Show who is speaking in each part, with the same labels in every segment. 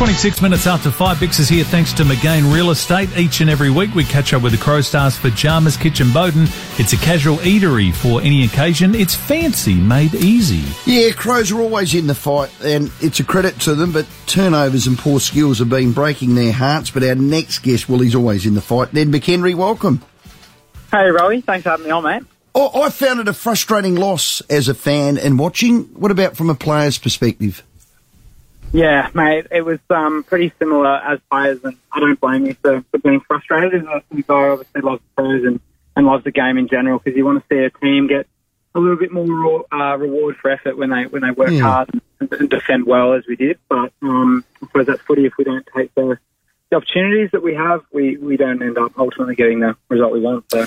Speaker 1: 26 minutes after five. Bix is here thanks to Magain Real Estate. Each and every week we catch up with the Crow Stars Pajamas Kitchen Bowden. It's a casual eatery for any occasion. It's fancy, made easy.
Speaker 2: Yeah, Crows are always in the fight, and it's a credit to them, but turnovers and poor skills have been breaking their hearts. But our next guest, well, he's always in the fight. Ned McHenry, welcome.
Speaker 3: Hey, Rowie. Thanks for having me on, mate.
Speaker 2: Oh, I found it a frustrating loss as a fan and watching. What about from a player's perspective?
Speaker 3: Yeah, mate, it was um, pretty similar as players, and I don't blame you for, for being frustrated. As a guy obviously loves Crows and, and loves the game in general because you want to see a team get a little bit more uh, reward for effort when they when they work
Speaker 2: Yeah.
Speaker 3: hard and, and defend well as we did. But um, I suppose that's footy. If we don't take the, the opportunities that we have, we, we don't end up ultimately getting the result we want. So.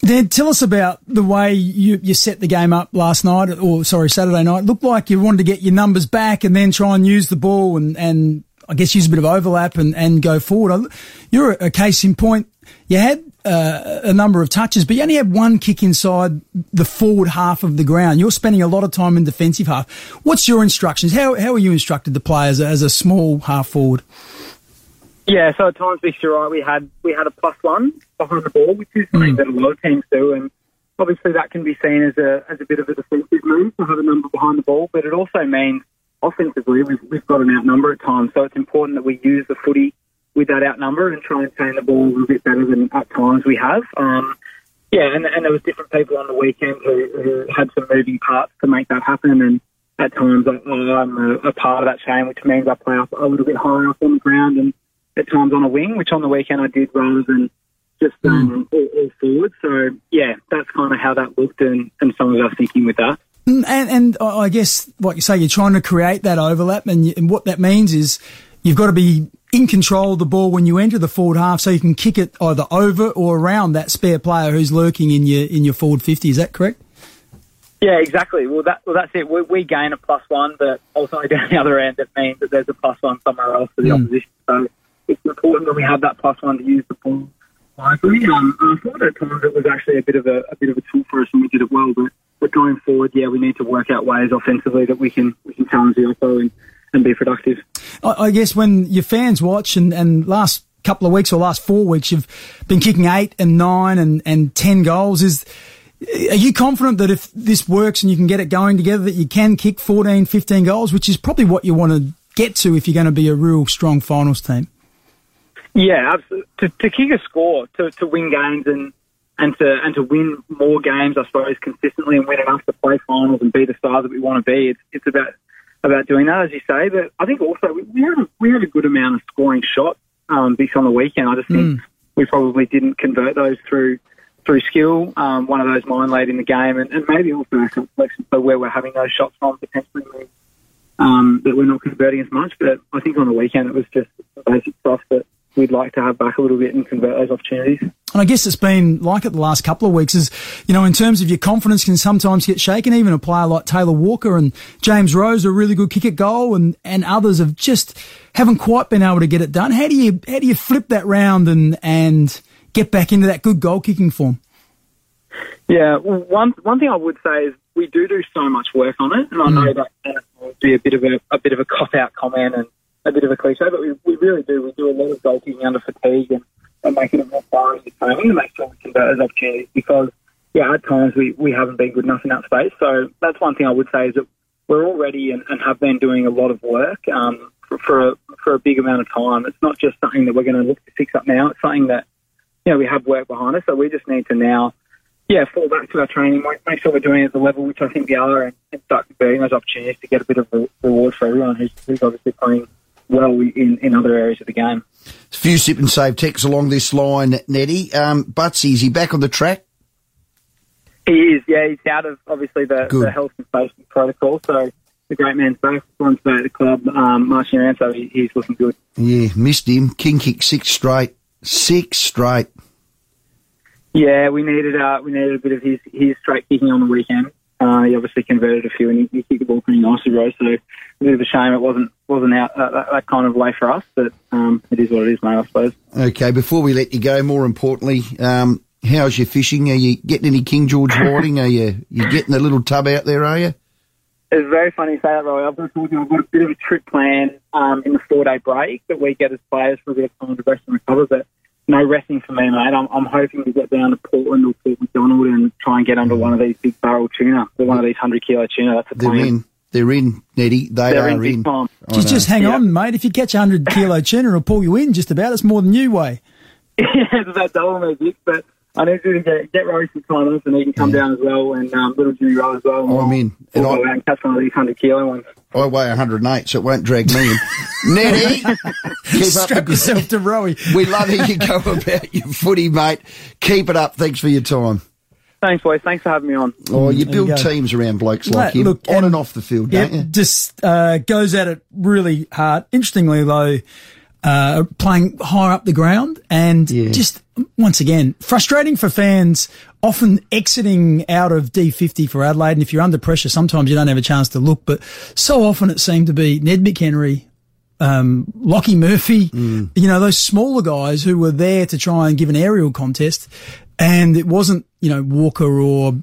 Speaker 4: Dan, tell us about the way you, you set the game up last night, or sorry, Saturday night. It looked like you wanted to get your numbers back and then try and use the ball and, and I guess use a bit of overlap and, and go forward. You're a, case in point. You had uh, a number of touches, but you only had one kick inside the forward half of the ground. You're spending a lot of time in defensive half. What's your instructions? How, how are you instructed to play as as a small half forward?
Speaker 3: Yeah, so at times, Vic, you're right. We had we had a plus one behind the ball, which is something that a lot of teams do, and obviously that can be seen as a as a bit of a defensive move to have a number behind the ball. But it also means offensively we've we've got an outnumber at times, so it's important that we use the footy with that outnumber and try and turn the ball a little bit better than at times we have. Um, yeah, and, and there was different people on the weekend who, who had some moving parts to make that happen, and at times I, I'm a, a part of that chain, which means I play up a little bit higher up on the ground and at times on a wing, which on the weekend I did rather than just um, all, all forward. So yeah, that's kind of how that looked, and, and some of our thinking with that.
Speaker 4: Mm, And, and I guess, like you say, you're trying to create that overlap, and, you, and what that means is you've got to be in control of the ball when you enter the forward half, so you can kick it either over or around that spare player who's lurking in your in your forward fifty. Is that correct?
Speaker 3: Yeah, exactly. Well, that well, that's it. We, we gain a plus one, but ultimately down the other end, it means that there's a plus one somewhere else for the
Speaker 4: Mm.
Speaker 3: opposition. So it's important that we have that plus one to use the ball wisely. Um, I thought at times it was actually a bit of a, a bit of a tool for us, and we did it well. But but going forward, yeah, we need to work out ways offensively that we can we can challenge the oppo and, and be productive.
Speaker 4: I, I guess when your fans watch and, and last couple of weeks or last four weeks, you've been kicking eight and nine and, and ten goals. Is are you confident that if this works and you can get it going together, that you can kick 14, 15 goals, which is probably what you want to get to if you're going to be a real strong finals team?
Speaker 3: Yeah, absolutely. To, to kick a score, to, to win games and, and to and to win more games, I suppose, consistently and win enough to play finals and be the stars that we want to be. It's it's about about doing that, as you say. But I think also we, we had a, we had a good amount of scoring shots um, this on the weekend. I just think we probably didn't convert those through through skill. Um, one of those mine late in the game, and, and maybe also selection. So where we're having those shots from potentially um, that we're not converting as much. But I think on the weekend it was just basic stuff that we'd like to have back a little bit and convert those opportunities.
Speaker 4: And I guess it's been like it the last couple of weeks is, you know, in terms of your confidence can sometimes get shaken. Even a player like Taylor Walker and James Rowe are a really good kick at goal and, and others have just haven't quite been able to get it done. How do you, how do you flip that round and, and get back into that good goal kicking form?
Speaker 3: Yeah, well, one one thing I would say is we do do so much work on it, and I know that uh, would be a bit of a, a bit of a cop out comment and a bit of a cliche, but we, we really do. We do a lot of goal kicking under fatigue and, and making it more priority training to make sure we convert those opportunities because yeah, at times we, we haven't been good enough in that space. So that's one thing I would say is that we're already and, and have been doing a lot of work um, for, for a, for a big amount of time. It's not just something that we're going to look to fix up now. It's something that you know we have work behind us. So we just need to now yeah, fall back to our training, make sure we're doing it at the level which I think we are, and, and start converting those opportunities to get a bit of re- reward for everyone who's, who's obviously playing well in, in other areas of the game.
Speaker 2: A few sip and save texts along this line, Nettie. Um, is he back on the track?
Speaker 3: He is, yeah, he's out of obviously the, the health and safety protocol, so the great man's back, on today at the club, um, marching around, so he, he's looking good.
Speaker 2: Yeah, missed him. King kick six straight. Six straight.
Speaker 3: Yeah, we needed uh, we needed a bit of his his straight kicking on the weekend. Uh, he obviously converted a few, and he, he kicked the ball pretty nicely, Rowe. So a bit of a shame it wasn't wasn't out uh, that, that kind of way for us, but um, it is what it is, mate. I suppose.
Speaker 2: Okay, before we let you go, more importantly, um, how's your fishing? Are you getting any King George whiting? Are you you getting the little tub out there? Are you?
Speaker 3: It's very funny you say that, Roy. I've got, I've got a bit of a trip plan um, in the four-day break that we get as players for a bit of time to rest and recover, but no resting for me, mate. I'm, I'm hoping to get down to Portland or Port MacDonnell and try and get under mm. one of these big barrel tuna, or one of these 100-kilo tuna. That's the
Speaker 2: They're
Speaker 3: plan.
Speaker 2: in. They're in, Nettie. They
Speaker 3: They're
Speaker 2: are
Speaker 3: in
Speaker 2: in.
Speaker 4: Just, just hang
Speaker 3: Yeah.
Speaker 4: on, mate. If you catch a 100 kilo tuna, it'll pull you in just about. It's more than you weigh.
Speaker 3: yeah, it's about double me, Vic, but I need to get, get Rory some time off and he can come down as well and um, little Jimmy Rowe as well.
Speaker 2: Oh, I'm in.
Speaker 3: We'll
Speaker 2: And
Speaker 3: go
Speaker 2: I-
Speaker 3: out and catch one of these 100-kilo ones.
Speaker 2: I weigh 108, so it won't drag me in. Nettie, keep up
Speaker 4: Strap
Speaker 2: the
Speaker 4: yourself to Rowie.
Speaker 2: We love how you go about your footy, mate. Keep it up. Thanks for your time.
Speaker 3: Thanks, boys. Thanks for having me on.
Speaker 2: Oh, you
Speaker 4: There you
Speaker 2: build
Speaker 4: go.
Speaker 2: teams around blokes like
Speaker 4: Mate,
Speaker 2: him,
Speaker 4: look,
Speaker 2: on
Speaker 4: and-
Speaker 2: and off the field,
Speaker 4: Yep,
Speaker 2: don't you?
Speaker 4: just uh, goes at it really hard. Interestingly, though, uh, playing higher up the ground and
Speaker 2: Yeah.
Speaker 4: just once again frustrating for fans. Often exiting out of D50 for Adelaide, and if you're under pressure, sometimes you don't have a chance to look. But so often it seemed to be Ned McHenry, um, Lockie Murphy,
Speaker 2: Mm.
Speaker 4: you know, those smaller guys who were there to try and give an aerial contest. And it wasn't, you know, Walker or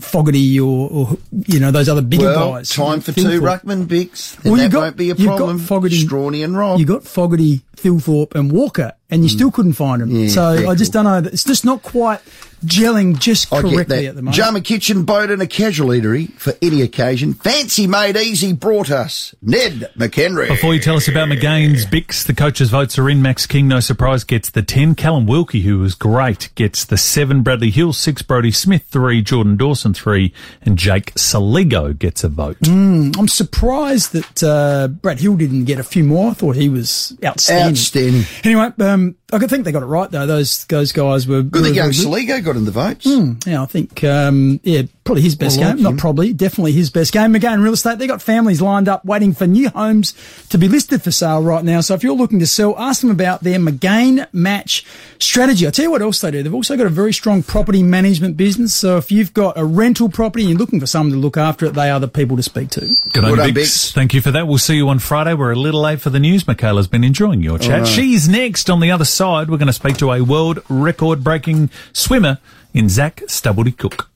Speaker 4: Fogarty or, or you know, those other bigger
Speaker 2: Well,
Speaker 4: guys.
Speaker 2: time for two ruckman bigs.
Speaker 4: Well, you
Speaker 2: that
Speaker 4: got-
Speaker 2: won't be a
Speaker 4: you've got. Fogarty-
Speaker 2: Strawny and Rob.
Speaker 4: You got Fogarty, Thilthorpe, and Walker, and you still couldn't find them.
Speaker 2: Mm. Yeah,
Speaker 4: so
Speaker 2: fair
Speaker 4: I just
Speaker 2: call.
Speaker 4: don't know. It's just not quite gelling just
Speaker 2: I get
Speaker 4: correctly
Speaker 2: that.
Speaker 4: at the moment.
Speaker 2: Jama Kitchen boat and a casual eatery for any occasion. Fancy made easy brought us Ned McHenry.
Speaker 1: Before you tell us about Magain's Bix, the coaches' votes are in. Max King, no surprise, gets the 10. Callum Wilkie, who was great, gets the 7. Bradley Hill, 6. Brodie Smith, 3. Jordan Dawson, 3. And Jake Soligo gets a vote.
Speaker 4: I'm surprised that uh, Brad Hill didn't get a few more. I thought he was outstanding.
Speaker 2: Outstanding.
Speaker 4: Anyway, um, I'm I could think they got it right though. Those those guys were
Speaker 2: Good
Speaker 4: were
Speaker 2: that young Soligo got in the votes.
Speaker 4: Yeah, I think um, yeah, probably his best
Speaker 2: like
Speaker 4: game. Not probably, definitely his best game. Again, real estate. They got families lined up waiting for new homes to be listed for sale right now. So if you're looking to sell, ask them about their Magain match strategy. I'll tell you what else they do. They've also got a very strong property management business. So if you've got a rental property and you're looking for someone to look after it, they are the people to speak to.
Speaker 1: Good on
Speaker 2: Well
Speaker 1: Bix.
Speaker 2: Bix.
Speaker 1: Thank you for that. We'll see you on Friday. We're a little late for the news. Michaela's been enjoying your chat. She's next. On the other side, we're going to speak to a world record breaking swimmer in Zach Stubblety Cook.